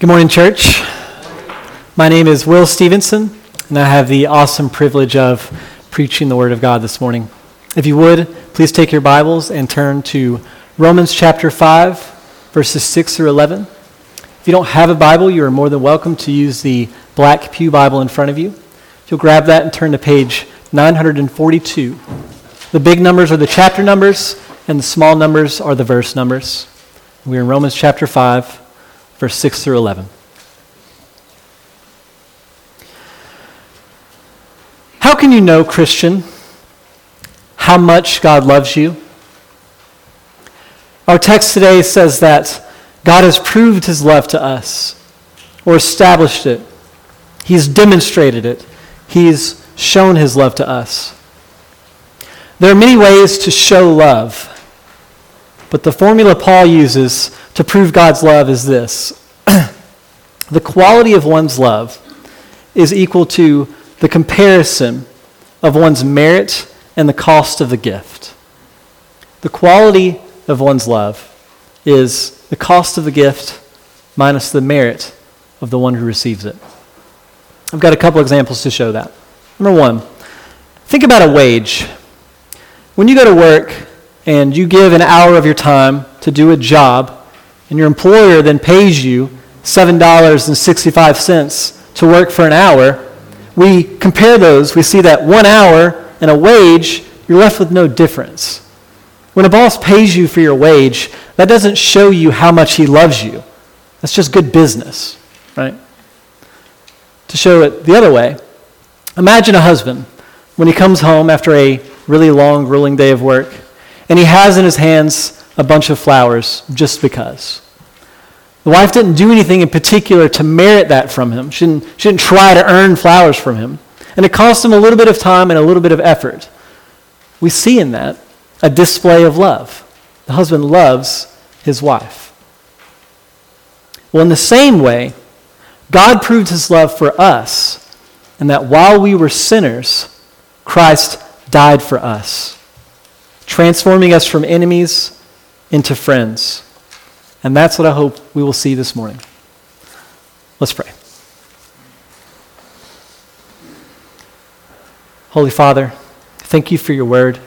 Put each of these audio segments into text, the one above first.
Good morning, church. My name is Will Stephenson, and I have the awesome privilege of preaching the Word of God this morning. If you would, please take your Bibles and turn to Romans chapter 5, verses 6 through 11. If you don't have a Bible, you are more than welcome to use the Black Pew Bible in front of you. You'll grab that and turn to page 942. The big numbers are the chapter numbers, and the small numbers are the verse numbers. We're in Romans chapter 5 verse 6 through 11. How can you know, Christian, how much God loves you? Our text today says that God has proved his love to us or established it. He's demonstrated it. He's shown his love to us. There are many ways to show love, but the formula Paul uses to prove God's love is this the quality of one's love is equal to the comparison of one's merit and the cost of the gift. The quality of one's love is the cost of the gift minus the merit of the one who receives it. I've got a couple examples to show that. Number one, think about a wage. When you go to work and you give an hour of your time to do a job, and your employer then pays you $7.65 to work for an hour, we compare those, we see that one hour and a wage, you're left with no difference. When a boss pays you for your wage, that doesn't show you how much he loves you. That's just good business, right? To show it the other way, imagine a husband when he comes home after a really long, grueling day of work, and he has in his hands a bunch of flowers just because. The wife didn't do anything in particular to merit that from him. She didn't, she didn't try to earn flowers from him. And it cost him a little bit of time and a little bit of effort. We see in that a display of love. The husband loves his wife. Well, in the same way, God proved his love for us, and that while we were sinners, Christ died for us, transforming us from enemies into friends. And that's what I hope we will see this morning. Let's pray. Holy Father, thank you for your word.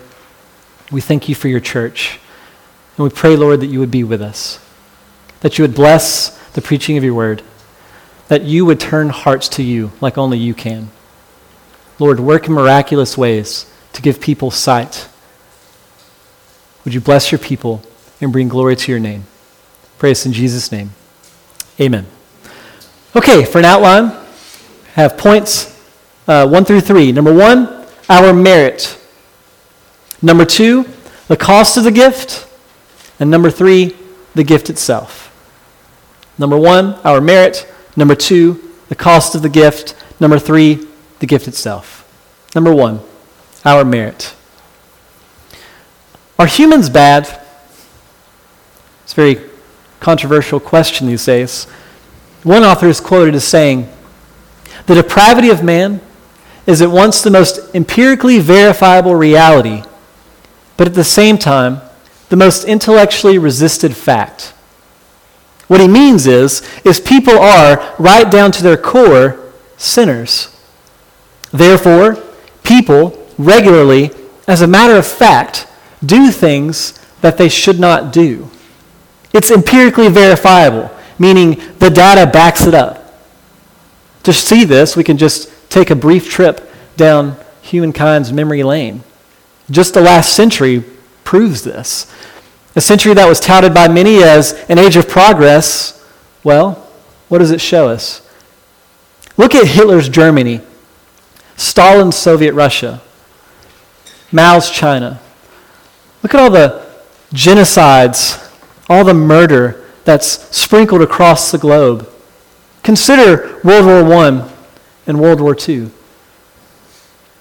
We thank you for your church. And we pray, Lord, that you would be with us, that you would bless the preaching of your word, that you would turn hearts to you like only you can. Lord, work in miraculous ways to give people sight. Would you bless your people? And bring glory to your name. Praise in Jesus' name. Amen. Okay, for an outline, have points uh, one through three. Number one, our merit. Number two, the cost of the gift. And number three, the gift itself. Number one, our merit. Number two, the cost of the gift. Number three, the gift itself. Number one, our merit. Are humans bad? It's a very controversial question these days. One author is quoted as saying, The depravity of man is at once the most empirically verifiable reality, but at the same time, the most intellectually resisted fact. What he means is, is people are, right down to their core, sinners. Therefore, people regularly, as a matter of fact, do things that they should not do. It's empirically verifiable, meaning the data backs it up. To see this, we can just take a brief trip down humankind's memory lane. Just the last century proves this. A century that was touted by many as an age of progress, well, what does it show us? Look at Hitler's Germany, Stalin's Soviet Russia, Mao's China. Look at all the genocides all the murder that's sprinkled across the globe. Consider World War I and World War II.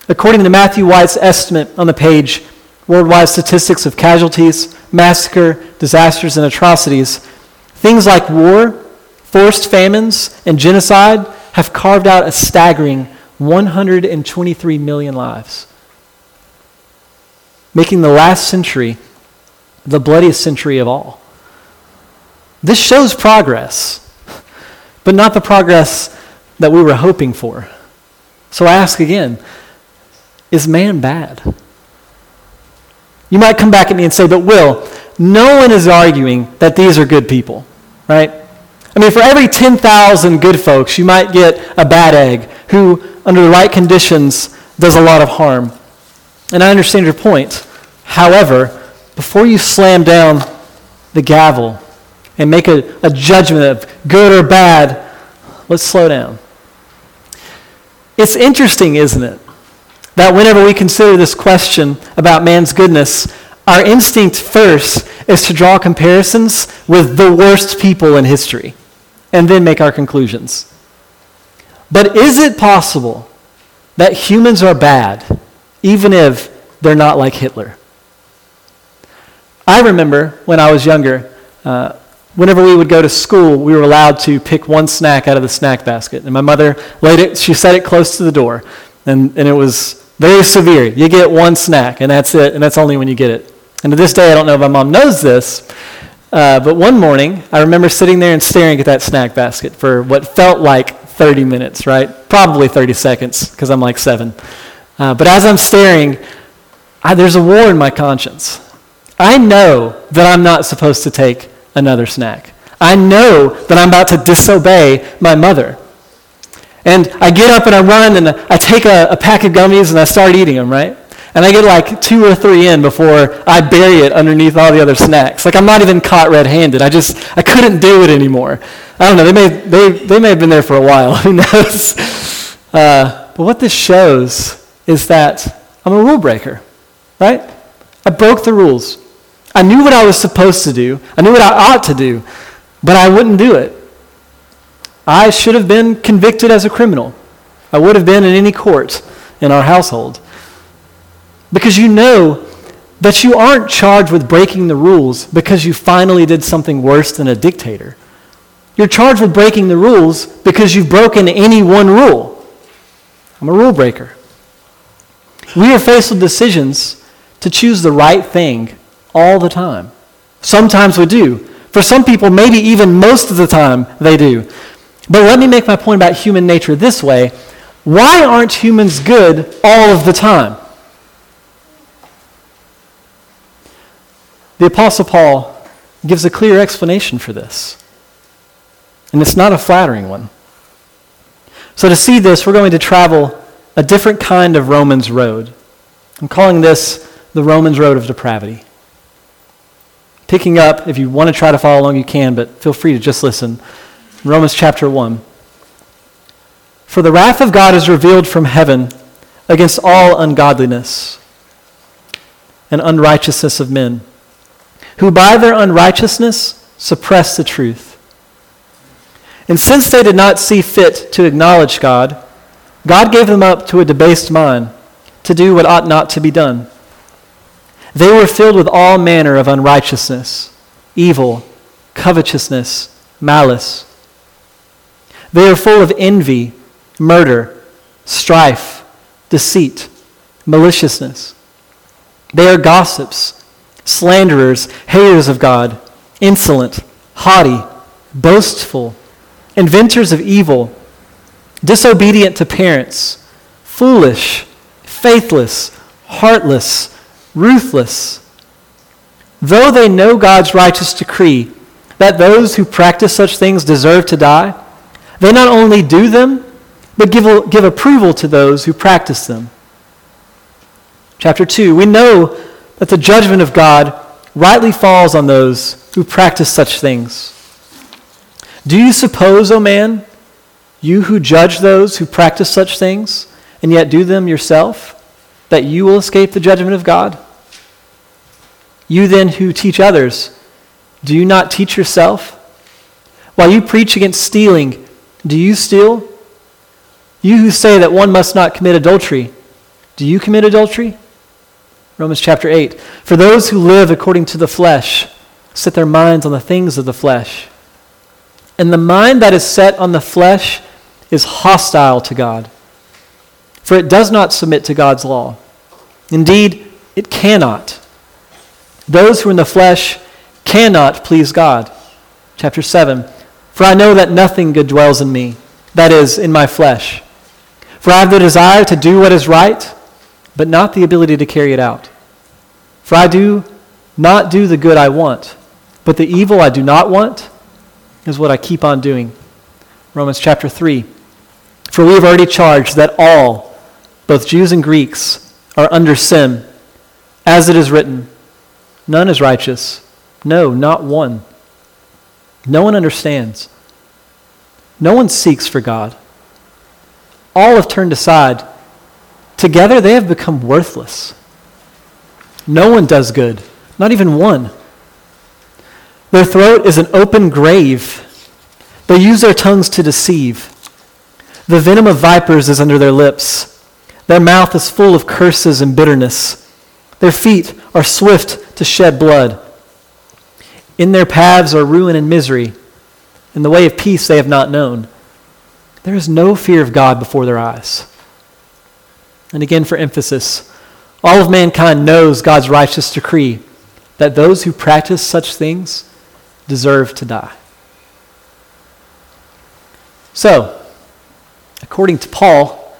According to Matthew White's estimate on the page, Worldwide Statistics of Casualties, Massacre, Disasters, and Atrocities, things like war, forced famines, and genocide have carved out a staggering 123 million lives, making the last century the bloodiest century of all. This shows progress. but not the progress that we were hoping for. So I ask again is man bad? You might come back at me and say, but Will, no one is arguing that these are good people, right? I mean, for every 10,000 good folks, you might get a bad egg who, under the right conditions, does a lot of harm. And I understand your point. However, before you slam down the gavel and make a, a judgment of good or bad, let's slow down. It's interesting, isn't it, that whenever we consider this question about man's goodness, our instinct first is to draw comparisons with the worst people in history and then make our conclusions. But is it possible that humans are bad even if they're not like Hitler? I remember when I was younger, uh, whenever we would go to school, we were allowed to pick one snack out of the snack basket. And my mother laid it, she set it close to the door. And, and it was very severe. You get one snack, and that's it, and that's only when you get it. And to this day, I don't know if my mom knows this, uh, but one morning, I remember sitting there and staring at that snack basket for what felt like 30 minutes, right? Probably 30 seconds, because I'm like seven. Uh, but as I'm staring, I, there's a war in my conscience. I know that I'm not supposed to take another snack. I know that I'm about to disobey my mother. And I get up and I run and I take a, a, pack of gummies and I start eating them, right? And I get like two or three in before I bury it underneath all the other snacks. Like I'm not even caught red-handed. I just, I couldn't do it anymore. I don't know, they may, they, they may have been there for a while. Who knows? Uh, but what this shows is that I'm a rule breaker, right? I broke the rules. I knew what I was supposed to do. I knew what I ought to do, but I wouldn't do it. I should have been convicted as a criminal. I would have been in any court in our household. Because you know that you aren't charged with breaking the rules because you finally did something worse than a dictator. You're charged with breaking the rules because you've broken any one rule. I'm a rule breaker. We are faced with decisions to choose the right thing all the time. Sometimes we do. For some people, maybe even most of the time, they do. But let me make my point about human nature this way. Why aren't humans good all of the time? The Apostle Paul gives a clear explanation for this. And it's not a flattering one. So, to see this, we're going to travel a different kind of Romans road. I'm calling this the Romans road of depravity. Picking up, if you want to try to follow along, you can, but feel free to just listen. Romans chapter 1. For the wrath of God is revealed from heaven against all ungodliness and unrighteousness of men, who by their unrighteousness suppress the truth. And since they did not see fit to acknowledge God, God gave them up to a debased mind to do what ought not to be done. They were filled with all manner of unrighteousness, evil, covetousness, malice. They are full of envy, murder, strife, deceit, maliciousness. They are gossips, slanderers, haters of God, insolent, haughty, boastful, inventors of evil, disobedient to parents, foolish, faithless, heartless, ruthless. Though they know God's righteous decree that those who practice such things deserve to die, they not only do them, but give, give approval to those who practice them. Chapter 2 We know that the judgment of God rightly falls on those who practice such things. Do you suppose, O oh man, you who judge those who practice such things, and yet do them yourself, that you will escape the judgment of God? You then who teach others, do you not teach yourself? While you preach against stealing, do you steal? You who say that one must not commit adultery, do you commit adultery? Romans chapter 8. For those who live according to the flesh set their minds on the things of the flesh. And the mind that is set on the flesh is hostile to God, for it does not submit to God's law. Indeed, it cannot. Those who are in the flesh cannot please God. Chapter 7. For I know that nothing good dwells in me, that is, in my flesh. For I have the desire to do what is right, but not the ability to carry it out. For I do not do the good I want, but the evil I do not want is what I keep on doing. Romans chapter 3. For we have already charged that all, both Jews and Greeks, are under sin, as it is written, None is righteous, no, not one. No one understands. No one seeks for God. All have turned aside. Together they have become worthless. No one does good, not even one. Their throat is an open grave. They use their tongues to deceive. The venom of vipers is under their lips. Their mouth is full of curses and bitterness. Their feet are swift to shed blood. In their paths are ruin and misery. In the way of peace they have not known. There is no fear of God before their eyes. And again, for emphasis, all of mankind knows God's righteous decree that those who practice such things deserve to die. So, according to Paul,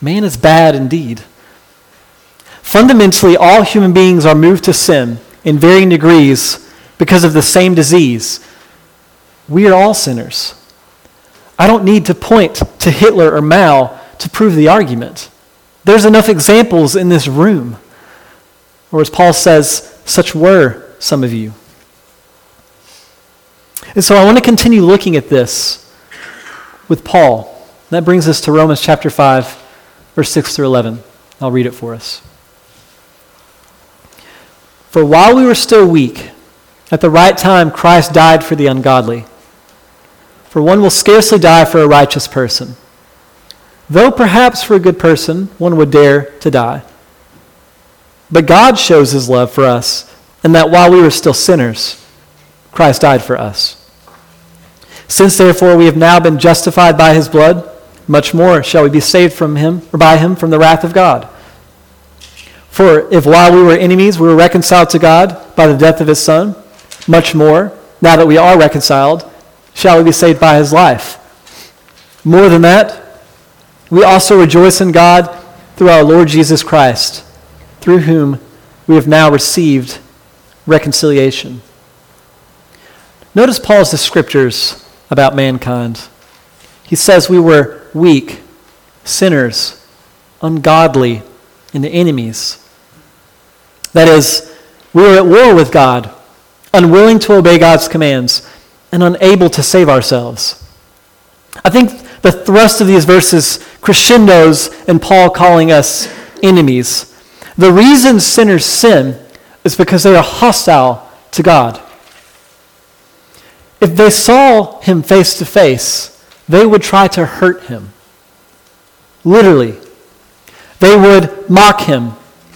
man is bad indeed. Fundamentally, all human beings are moved to sin in varying degrees because of the same disease. We are all sinners. I don't need to point to Hitler or Mao to prove the argument. There's enough examples in this room. Or as Paul says, such were some of you. And so I want to continue looking at this with Paul. That brings us to Romans chapter 5, verse 6 through 11. I'll read it for us. For while we were still weak, at the right time, Christ died for the ungodly. For one will scarcely die for a righteous person, though perhaps for a good person one would dare to die. But God shows his love for us, and that while we were still sinners, Christ died for us. Since therefore we have now been justified by his blood, much more shall we be saved from him or by him from the wrath of God. For if while we were enemies we were reconciled to God by the death of his son, much more, now that we are reconciled, shall we be saved by his life. More than that, we also rejoice in God through our Lord Jesus Christ, through whom we have now received reconciliation. Notice Paul's descriptors about mankind. He says we were weak, sinners, ungodly, and enemies. That is, we are at war with God unwilling to obey God's commands, and unable to save ourselves. I think the thrust of these verses crescendos in Paul calling us enemies. The reason sinners sin is because they are hostile to God. If they saw him face to face, they would try to hurt him. Literally. They would mock him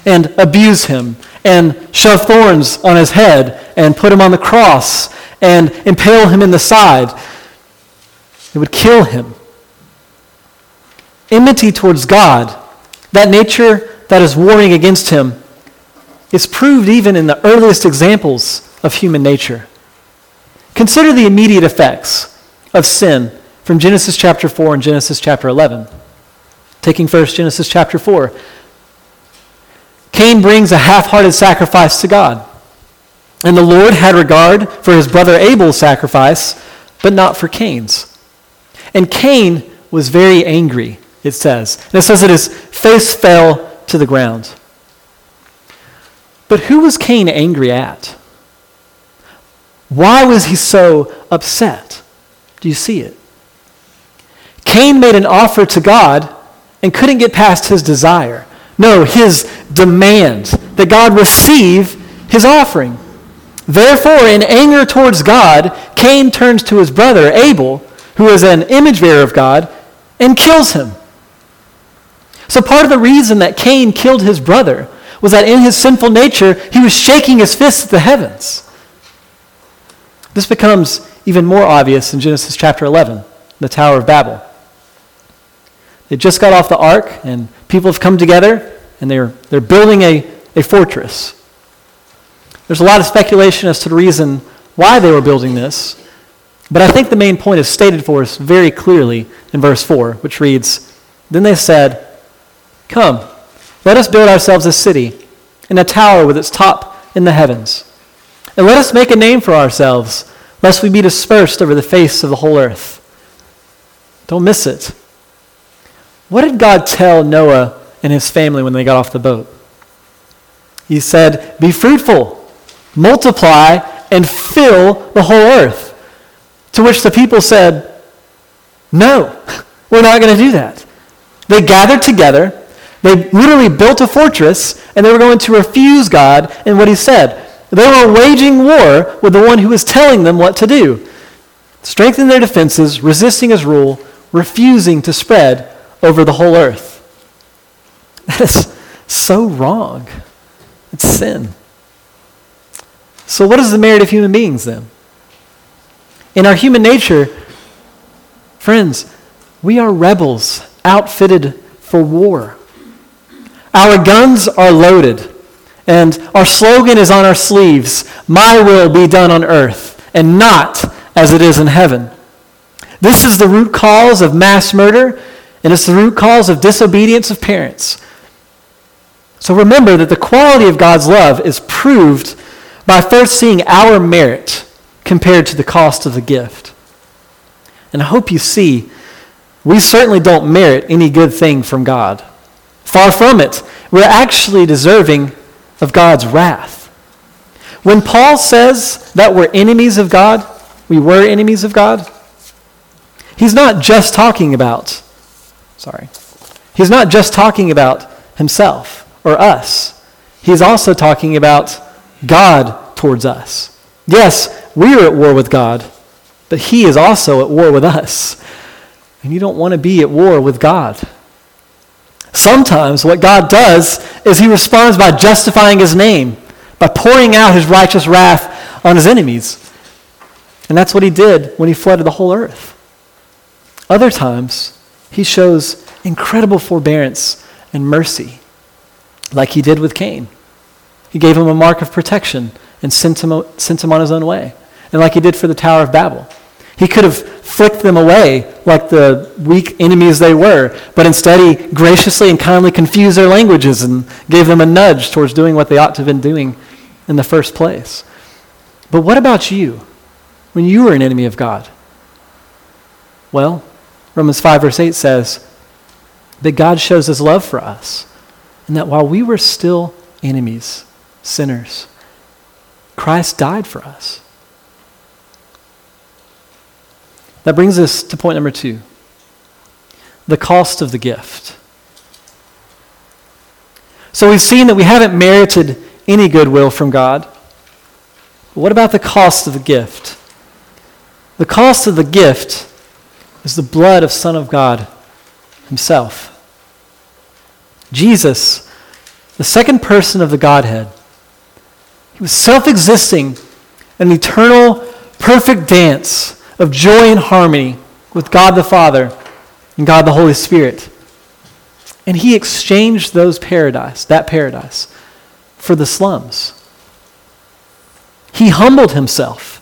and abuse him and shove thorns on his head and put him on the cross and impale him in the side. It would kill him. Enmity towards God, that nature that is warring against him, is proved even in the earliest examples of human nature. Consider the immediate effects of sin from Genesis chapter 4 and Genesis chapter 11. Taking first Genesis chapter 4. Cain brings a half hearted sacrifice to God. And the Lord had regard for his brother Abel's sacrifice, but not for Cain's. And Cain was very angry, it says. And it says that his face fell to the ground. But who was Cain angry at? Why was he so upset? Do you see it? Cain made an offer to God and couldn't get past his desire. No, his demand that God receive his offering. Therefore, in anger towards God, Cain turns to his brother Abel, who is an image bearer of God, and kills him. So, part of the reason that Cain killed his brother was that in his sinful nature, he was shaking his fist at the heavens. This becomes even more obvious in Genesis chapter 11, the Tower of Babel. They just got off the ark, and people have come together, and they're, they're building a, a fortress. There's a lot of speculation as to the reason why they were building this. But I think the main point is stated for us very clearly in verse 4, which reads Then they said, Come, let us build ourselves a city, and a tower with its top in the heavens. And let us make a name for ourselves, lest we be dispersed over the face of the whole earth. Don't miss it. What did God tell Noah and his family when they got off the boat? He said, Be fruitful, multiply, and fill the whole earth. To which the people said, No, we're not going to do that. They gathered together, they literally built a fortress, and they were going to refuse God and what He said. They were waging war with the one who was telling them what to do, strengthening their defenses, resisting His rule, refusing to spread over the whole earth. That is so wrong. It's sin. So, what is the merit of human beings then? In our human nature, friends, we are rebels outfitted for war. Our guns are loaded, and our slogan is on our sleeves My will be done on earth, and not as it is in heaven. This is the root cause of mass murder, and it's the root cause of disobedience of parents. So remember that the quality of God's love is proved by first seeing our merit compared to the cost of the gift. And I hope you see, we certainly don't merit any good thing from God. Far from it. We're actually deserving of God's wrath. When Paul says that we're enemies of God, we were enemies of God, he's not just talking about, sorry, he's not just talking about himself or us. He's also talking about God towards us. Yes, we are at war with God, but He is also at war with us. And you don't want to be at war with God. Sometimes what God does is He responds by justifying His name, by pouring out His righteous wrath on His enemies. And that's what He did when He flooded the whole earth. Other times, He shows incredible forbearance and mercy, like He did with Cain. He gave him a mark of protection and sent him, sent him on his own way and like he did for the Tower of Babel. He could have flicked them away like the weak enemies they were, but instead he graciously and kindly confused their languages and gave them a nudge towards doing what they ought to have been doing in the first place. But what about you when you were an enemy of God? Well, Romans 5, verse 8 says that God shows his love for us, and that while we were still enemies, sinners, Christ died for us. That brings us to point number two the cost of the gift. So we've seen that we haven't merited any goodwill from God. But what about the cost of the gift? The cost of the gift is the blood of Son of God Himself. Jesus, the second person of the Godhead, he was self existing, an eternal, perfect dance of joy and harmony with God the Father and God the Holy Spirit. And he exchanged those paradise, that paradise, for the slums. He humbled himself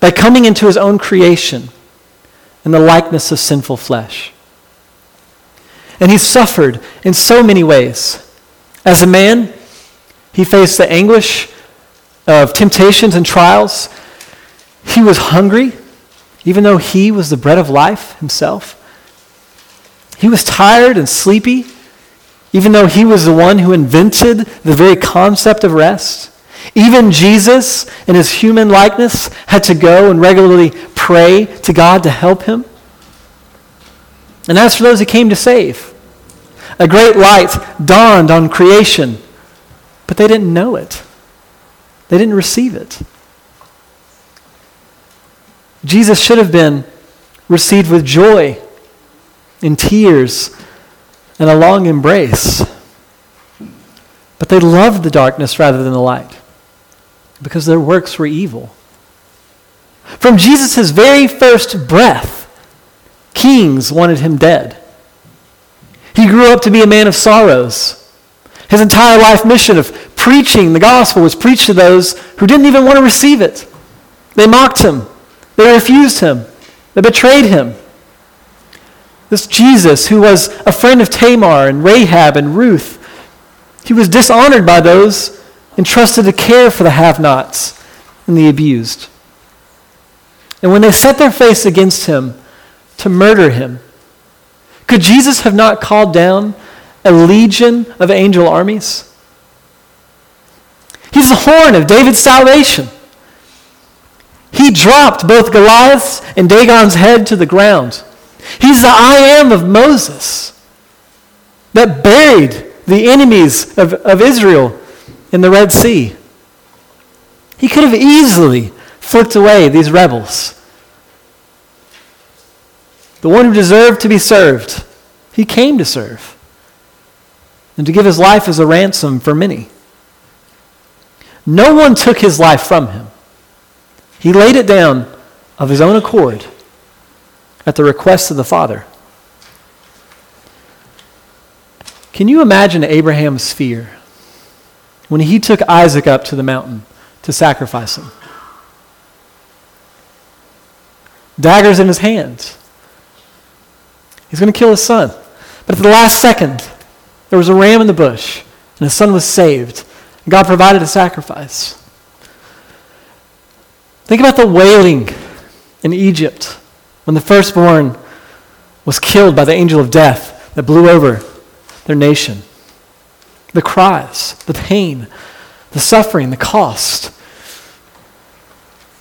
by coming into his own creation in the likeness of sinful flesh. And he suffered in so many ways. As a man, he faced the anguish of temptations and trials. He was hungry even though he was the bread of life himself. He was tired and sleepy, even though he was the one who invented the very concept of rest. Even Jesus, in his human likeness, had to go and regularly pray to God to help him. And as for those he came to save, a great light dawned on creation, but they didn't know it. They didn't receive it. Jesus should have been received with joy, in tears, and a long embrace. But they loved the darkness rather than the light because their works were evil. From Jesus' very first breath, kings wanted him dead. He grew up to be a man of sorrows. His entire life mission of preaching the gospel was preached to those who didn't even want to receive it. They mocked him. They refused him. They betrayed him. This Jesus, who was a friend of Tamar and Rahab and Ruth, he was dishonored by those entrusted to care for the have nots and the abused. And when they set their face against him to murder him, could Jesus have not called down a legion of angel armies? He's the horn of David's salvation. He dropped both Goliath's and Dagon's head to the ground. He's the I am of Moses that buried the enemies of, of Israel in the Red Sea. He could have easily flicked away these rebels. The one who deserved to be served, he came to serve and to give his life as a ransom for many. No one took his life from him. He laid it down of his own accord at the request of the Father. Can you imagine Abraham's fear when he took Isaac up to the mountain to sacrifice him? Daggers in his hands. He's going to kill his son. But at the last second, there was a ram in the bush, and his son was saved. God provided a sacrifice. Think about the wailing in Egypt when the firstborn was killed by the angel of death that blew over their nation. The cries, the pain, the suffering, the cost.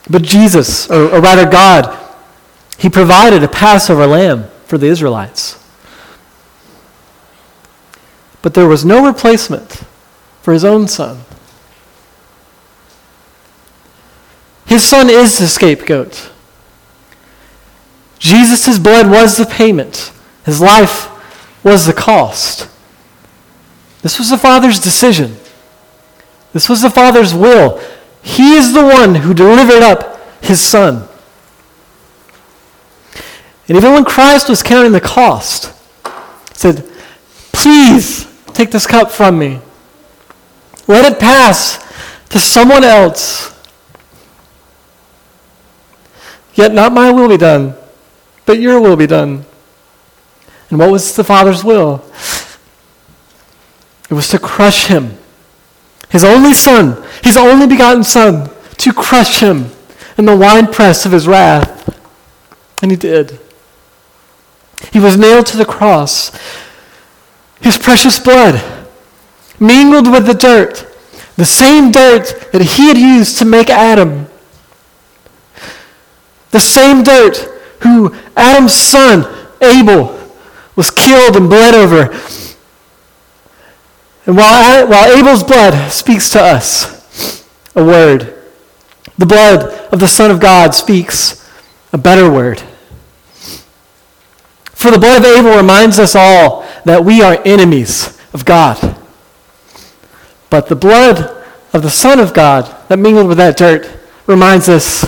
But Jesus, or, or rather God, He provided a Passover lamb for the Israelites. But there was no replacement for His own Son. His Son is the scapegoat. Jesus' blood was the payment, His life was the cost. This was the Father's decision. This was the Father's will. He is the one who delivered up his Son. And even when Christ was counting the cost, said, Please take this cup from me. Let it pass to someone else. Yet not my will be done, but your will be done. And what was the Father's will? It was to crush him. His only son, his only begotten son, to crush him in the winepress of his wrath. And he did. He was nailed to the cross. His precious blood mingled with the dirt, the same dirt that he had used to make Adam. The same dirt who Adam's son, Abel, was killed and bled over and while, while Abel's blood speaks to us a word, the blood of the Son of God speaks a better word. For the blood of Abel reminds us all that we are enemies of God. But the blood of the Son of God that mingled with that dirt reminds us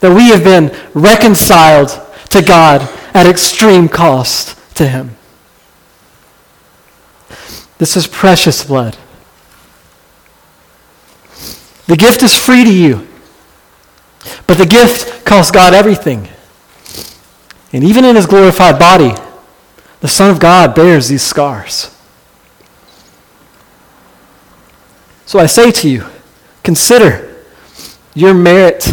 that we have been reconciled to God at extreme cost to Him. This is precious blood. The gift is free to you, but the gift costs God everything. And even in his glorified body, the Son of God bears these scars. So I say to you, consider your merit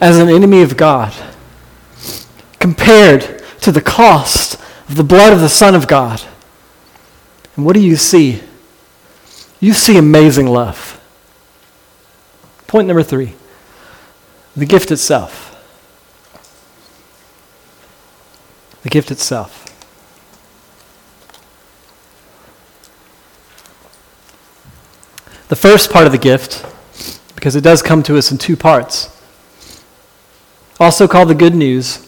as an enemy of God compared to the cost of the blood of the Son of God. And what do you see? You see amazing love. Point number three the gift itself. The gift itself. The first part of the gift, because it does come to us in two parts, also called the good news,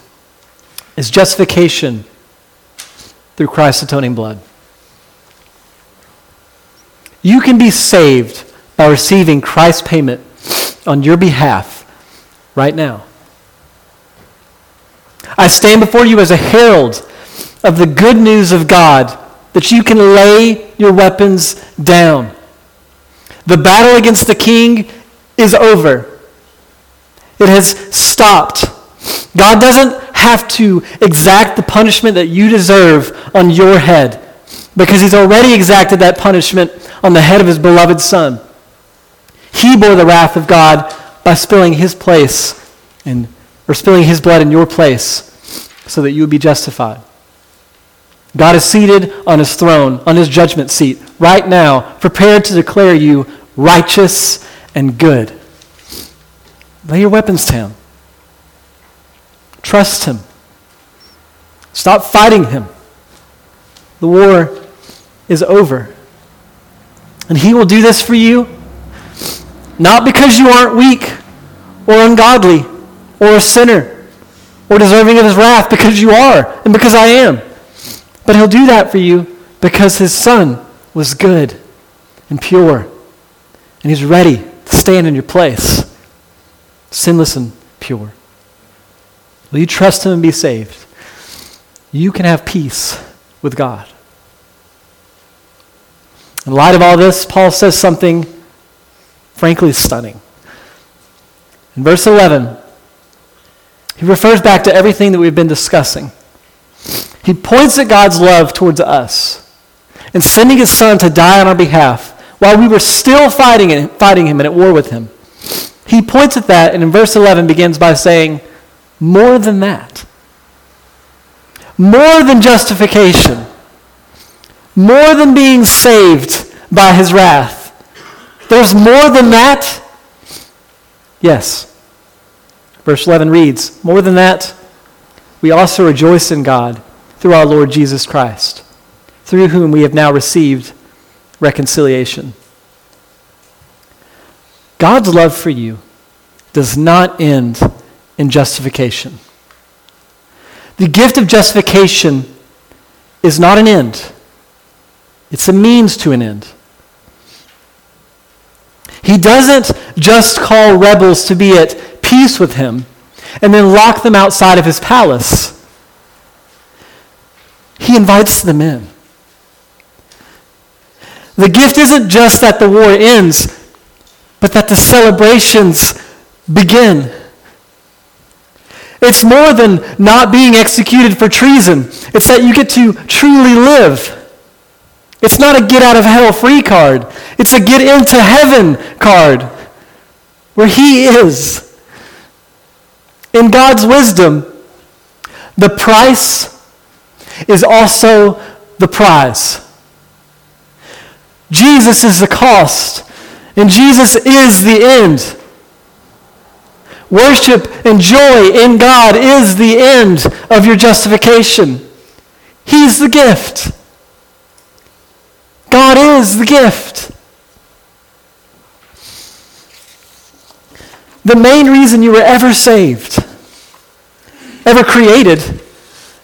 is justification through Christ's atoning blood. You can be saved by receiving Christ's payment on your behalf right now. I stand before you as a herald of the good news of God that you can lay your weapons down. The battle against the king is over. It has stopped. God doesn't have to exact the punishment that you deserve on your head because he's already exacted that punishment on the head of his beloved Son. He bore the wrath of God by spilling his place and or spilling his blood in your place so that you would be justified. God is seated on his throne, on his judgment seat, right now, prepared to declare you righteous and good. Lay your weapons down. Trust him. Stop fighting him. The war is over. And he will do this for you, not because you aren't weak or ungodly or a sinner or deserving of his wrath, because you are and because I am. But he'll do that for you because his son was good and pure. And he's ready to stand in your place, sinless and pure. Will you trust him and be saved? You can have peace with God. In light of all this, Paul says something frankly stunning. In verse 11, he refers back to everything that we've been discussing. He points at God's love towards us and sending his son to die on our behalf while we were still fighting, fighting him and at war with him. He points at that and in verse 11 begins by saying, More than that. More than justification. More than being saved by his wrath. There's more than that. Yes. Verse 11 reads, More than that, we also rejoice in God through our Lord Jesus Christ, through whom we have now received reconciliation. God's love for you does not end in justification. The gift of justification is not an end, it's a means to an end. He doesn't just call rebels to be at peace with him and then lock them outside of his palace. He invites them in. The gift isn't just that the war ends, but that the celebrations begin. It's more than not being executed for treason. It's that you get to truly live. It's not a get out of hell free card. It's a get into heaven card where he is. In God's wisdom, the price is also the prize. Jesus is the cost, and Jesus is the end. Worship and joy in God is the end of your justification. He's the gift. God is the gift. The main reason you were ever saved, ever created,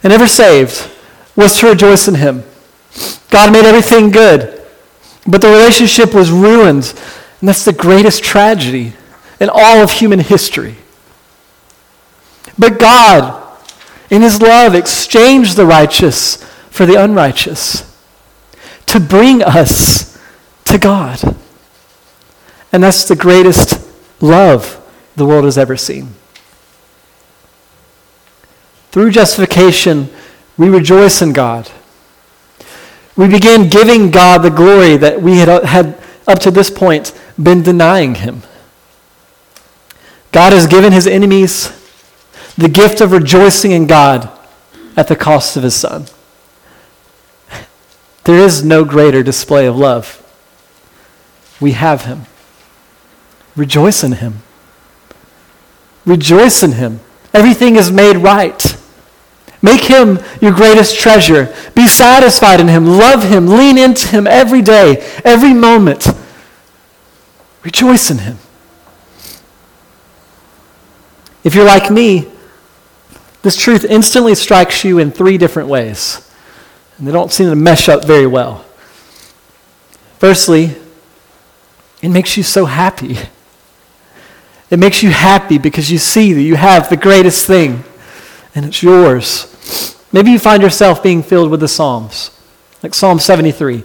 and ever saved was to rejoice in Him. God made everything good. But the relationship was ruined. And that's the greatest tragedy in all of human history. But God, in his love, exchanged the righteous for the unrighteous to bring us to God. And that's the greatest love the world has ever seen. Through justification, we rejoice in God. We begin giving God the glory that we had, had up to this point been denying him. God has given his enemies the gift of rejoicing in God at the cost of his son. There is no greater display of love. We have him. Rejoice in him. Rejoice in him. Everything is made right. Make him your greatest treasure. Be satisfied in him. Love him. Lean into him every day, every moment. Rejoice in him. If you're like me, this truth instantly strikes you in three different ways, and they don't seem to mesh up very well. Firstly, it makes you so happy. It makes you happy because you see that you have the greatest thing, and it's yours. Maybe you find yourself being filled with the Psalms, like Psalm 73.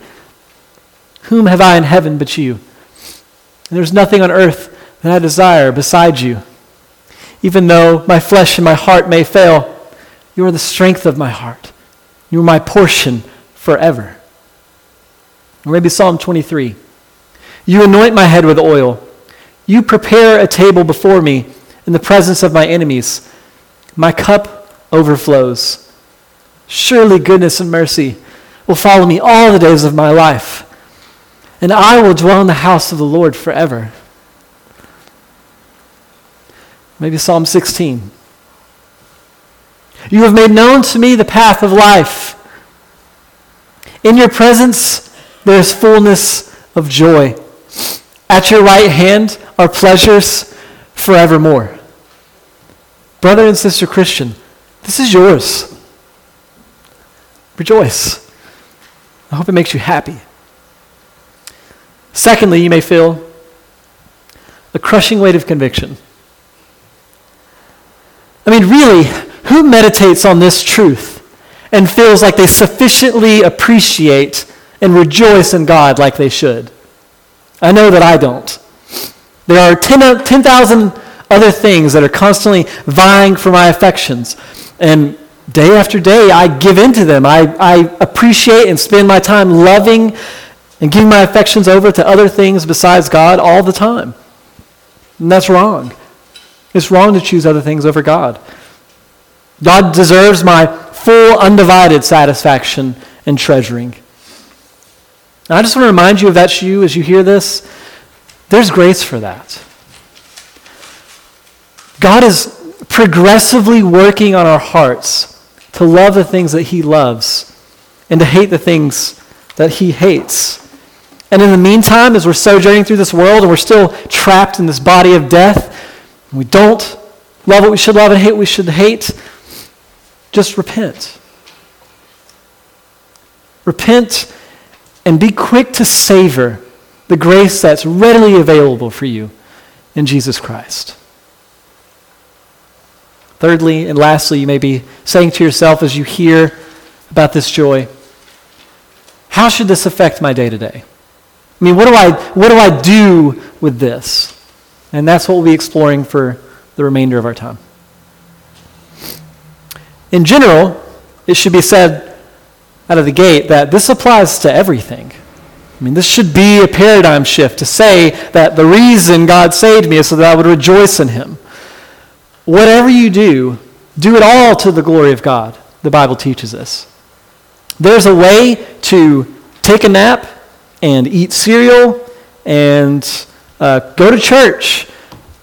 Whom have I in heaven but you? And there's nothing on earth that I desire beside you. Even though my flesh and my heart may fail, you are the strength of my heart. You are my portion forever. Or maybe Psalm 23. You anoint my head with oil. You prepare a table before me in the presence of my enemies. My cup overflows. Surely goodness and mercy will follow me all the days of my life, and I will dwell in the house of the Lord forever. Maybe Psalm 16. You have made known to me the path of life. In your presence there is fullness of joy. At your right hand are pleasures forevermore. Brother and sister Christian, this is yours. Rejoice. I hope it makes you happy. Secondly, you may feel a crushing weight of conviction. I mean, really, who meditates on this truth and feels like they sufficiently appreciate and rejoice in God like they should? I know that I don't. There are 10,000 10, other things that are constantly vying for my affections. And day after day, I give in to them. I, I appreciate and spend my time loving and giving my affections over to other things besides God all the time. And that's wrong. It's wrong to choose other things over God. God deserves my full, undivided satisfaction and treasuring. I just want to remind you of that you as you hear this. There's grace for that. God is progressively working on our hearts to love the things that He loves and to hate the things that He hates. And in the meantime, as we're sojourning through this world and we're still trapped in this body of death, we don't love what we should love and hate what we should hate, just repent. Repent and be quick to savor the grace that's readily available for you in Jesus Christ. Thirdly and lastly, you may be saying to yourself as you hear about this joy, how should this affect my day to day? I mean, what do I, what do I do with this? And that's what we'll be exploring for the remainder of our time. In general, it should be said out of the gate that this applies to everything. I mean, this should be a paradigm shift to say that the reason God saved me is so that I would rejoice in Him. Whatever you do, do it all to the glory of God, the Bible teaches us. There's a way to take a nap and eat cereal and uh, go to church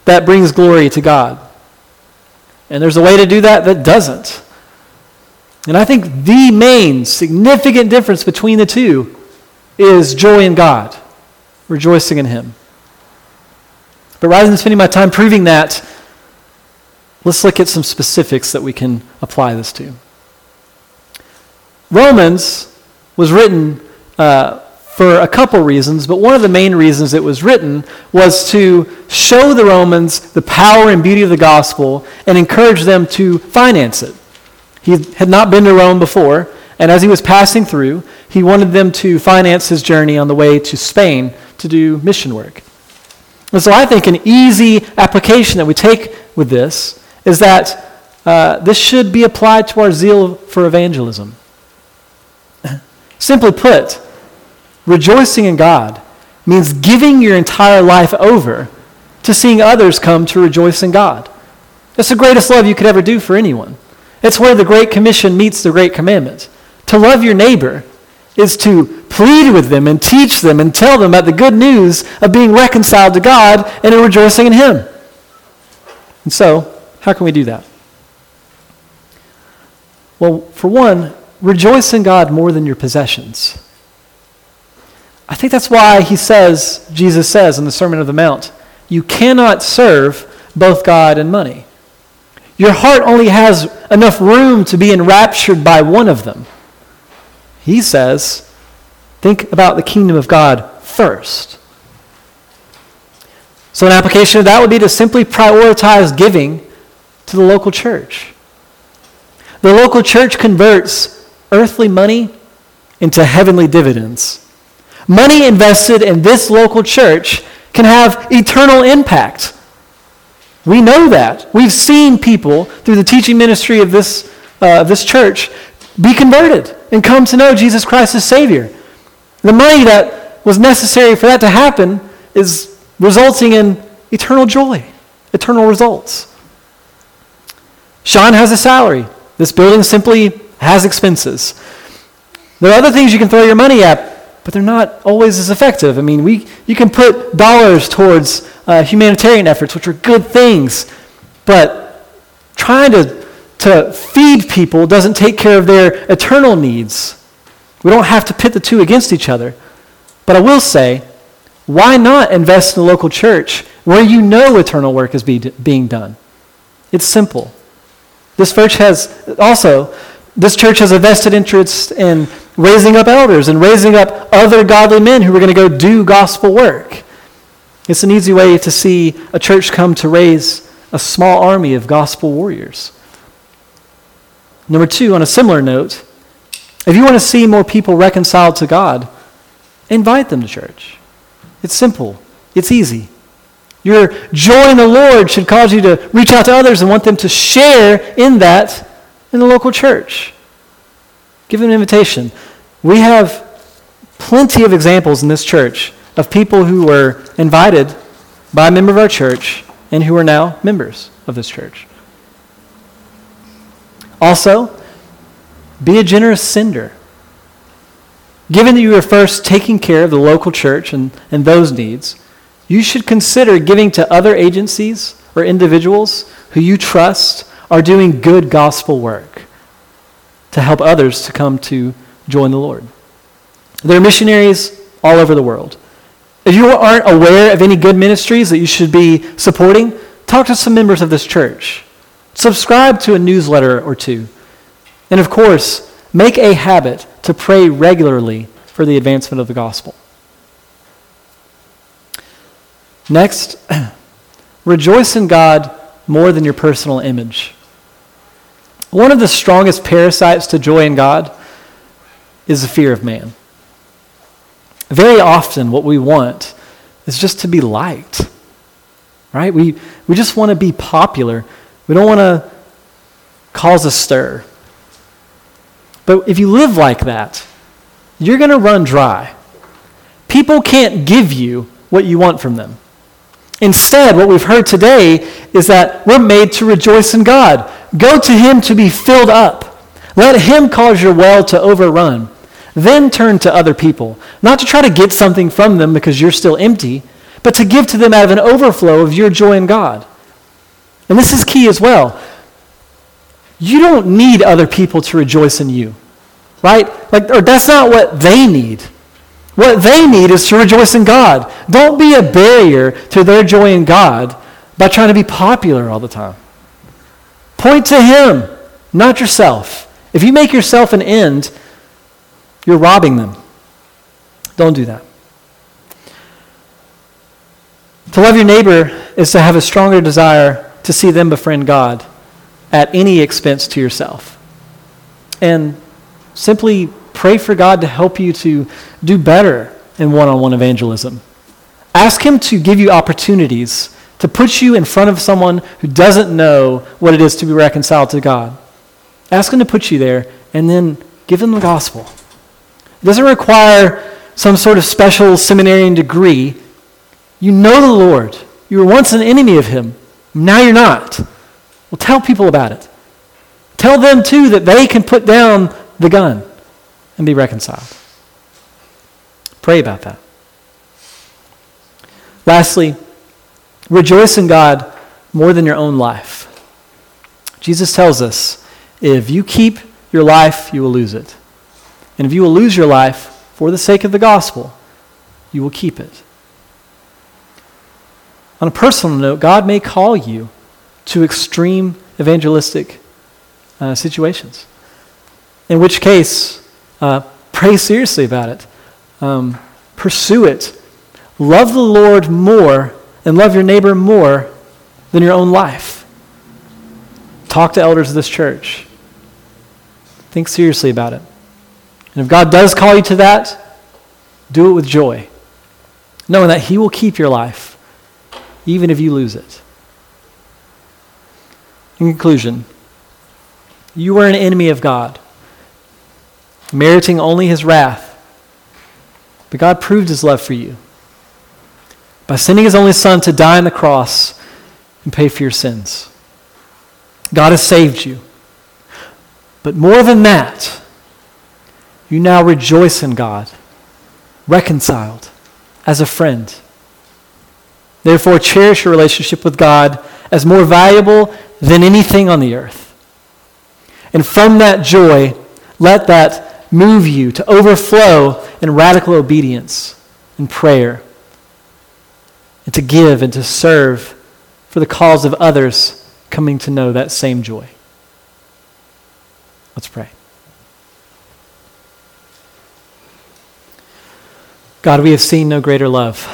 that brings glory to God. And there's a way to do that that doesn't. And I think the main significant difference between the two is joy in God, rejoicing in Him. But rather than spending my time proving that, let's look at some specifics that we can apply this to. Romans was written uh, for a couple reasons, but one of the main reasons it was written was to show the Romans the power and beauty of the gospel and encourage them to finance it. He had not been to Rome before, and as he was passing through, he wanted them to finance his journey on the way to Spain to do mission work. And so I think an easy application that we take with this is that uh, this should be applied to our zeal for evangelism. Simply put, rejoicing in God means giving your entire life over to seeing others come to rejoice in God. That's the greatest love you could ever do for anyone. It's where the Great Commission meets the Great Commandment. To love your neighbor is to plead with them and teach them and tell them about the good news of being reconciled to God and in rejoicing in Him. And so, how can we do that? Well, for one, rejoice in God more than your possessions. I think that's why he says, Jesus says in the Sermon of the Mount, you cannot serve both God and money. Your heart only has enough room to be enraptured by one of them. He says, think about the kingdom of God first. So, an application of that would be to simply prioritize giving to the local church. The local church converts earthly money into heavenly dividends. Money invested in this local church can have eternal impact We know that. We've seen people through the teaching ministry of this, uh, this church be converted and come to know Jesus Christ as Savior. The money that was necessary for that to happen is resulting in eternal joy, eternal results. Sean has a salary. This building simply has expenses. There are other things you can throw your money at, but they're not always as effective. I mean, we, you can put dollars towards uh, humanitarian efforts, which are good things, but trying to, to feed people doesn't take care of their eternal needs. We don't have to pit the two against each other. But I will say, why not invest in a local church where you know eternal work is be, being done? It's simple. This church has also, this church has a vested interest in raising up elders and raising up other godly men who are going to go do gospel work. It's an easy way to see a church come to raise a small army of gospel warriors. Number two, on a similar note, if you want to see more people reconciled to God, invite them to church. It's simple, it's easy. Your joy in the Lord should cause you to reach out to others and want them to share in that in the local church. Give them an invitation. We have plenty of examples in this church of people who were invited by a member of our church and who are now members of this church. Also, be a generous sender. Given that you are first taking care of the local church and, and those needs, you should consider giving to other agencies or individuals who you trust are doing good gospel work to help others to come to join the Lord. There are missionaries all over the world. If you aren't aware of any good ministries that you should be supporting, talk to some members of this church. Subscribe to a newsletter or two. And of course, make a habit to pray regularly for the advancement of the gospel. Next, rejoice in God more than your personal image. One of the strongest parasites to joy in God is the fear of man. Very often, what we want is just to be liked, right? We, we just want to be popular. We don't want to cause a stir. But if you live like that, you're going to run dry. People can't give you what you want from them. Instead, what we've heard today is that we're made to rejoice in God. Go to Him to be filled up. Let Him cause your well to overrun. Then turn to other people, not to try to get something from them because you're still empty, but to give to them out of an overflow of your joy in God. And this is key as well. You don't need other people to rejoice in you, right? Like, or that's not what they need. What they need is to rejoice in God. Don't be a barrier to their joy in God by trying to be popular all the time. Point to Him, not yourself. If you make yourself an end, you're robbing them. Don't do that. To love your neighbor is to have a stronger desire to see them befriend God at any expense to yourself. And simply pray for God to help you to do better in one on one evangelism. Ask Him to give you opportunities to put you in front of someone who doesn't know what it is to be reconciled to God. Ask Him to put you there and then give them the gospel. It doesn't require some sort of special seminarian degree. You know the Lord. You were once an enemy of Him. Now you're not. Well, tell people about it. Tell them, too, that they can put down the gun and be reconciled. Pray about that. Lastly, rejoice in God more than your own life. Jesus tells us if you keep your life, you will lose it. And if you will lose your life for the sake of the gospel, you will keep it. On a personal note, God may call you to extreme evangelistic uh, situations, in which case, uh, pray seriously about it, um, pursue it, love the Lord more, and love your neighbor more than your own life. Talk to elders of this church. Think seriously about it. And if God does call you to that, do it with joy, knowing that He will keep your life, even if you lose it. In conclusion, you were an enemy of God, meriting only his wrath. But God proved his love for you by sending his only Son to die on the cross and pay for your sins. God has saved you. But more than that, you now rejoice in God, reconciled as a friend. Therefore, cherish your relationship with God as more valuable than anything on the earth. And from that joy, let that move you to overflow in radical obedience and prayer, and to give and to serve for the cause of others coming to know that same joy. Let's pray. God, we have seen no greater love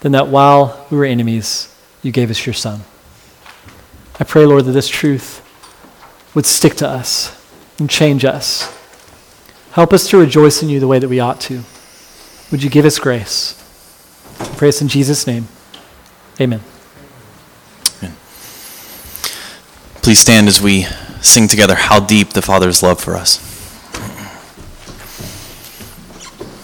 than that while we were enemies, you gave us your Son. I pray, Lord, that this truth would stick to us and change us. Help us to rejoice in you the way that we ought to. Would you give us grace? I pray in Jesus' name. Amen. Amen. Please stand as we sing together How Deep the Father's Love for Us.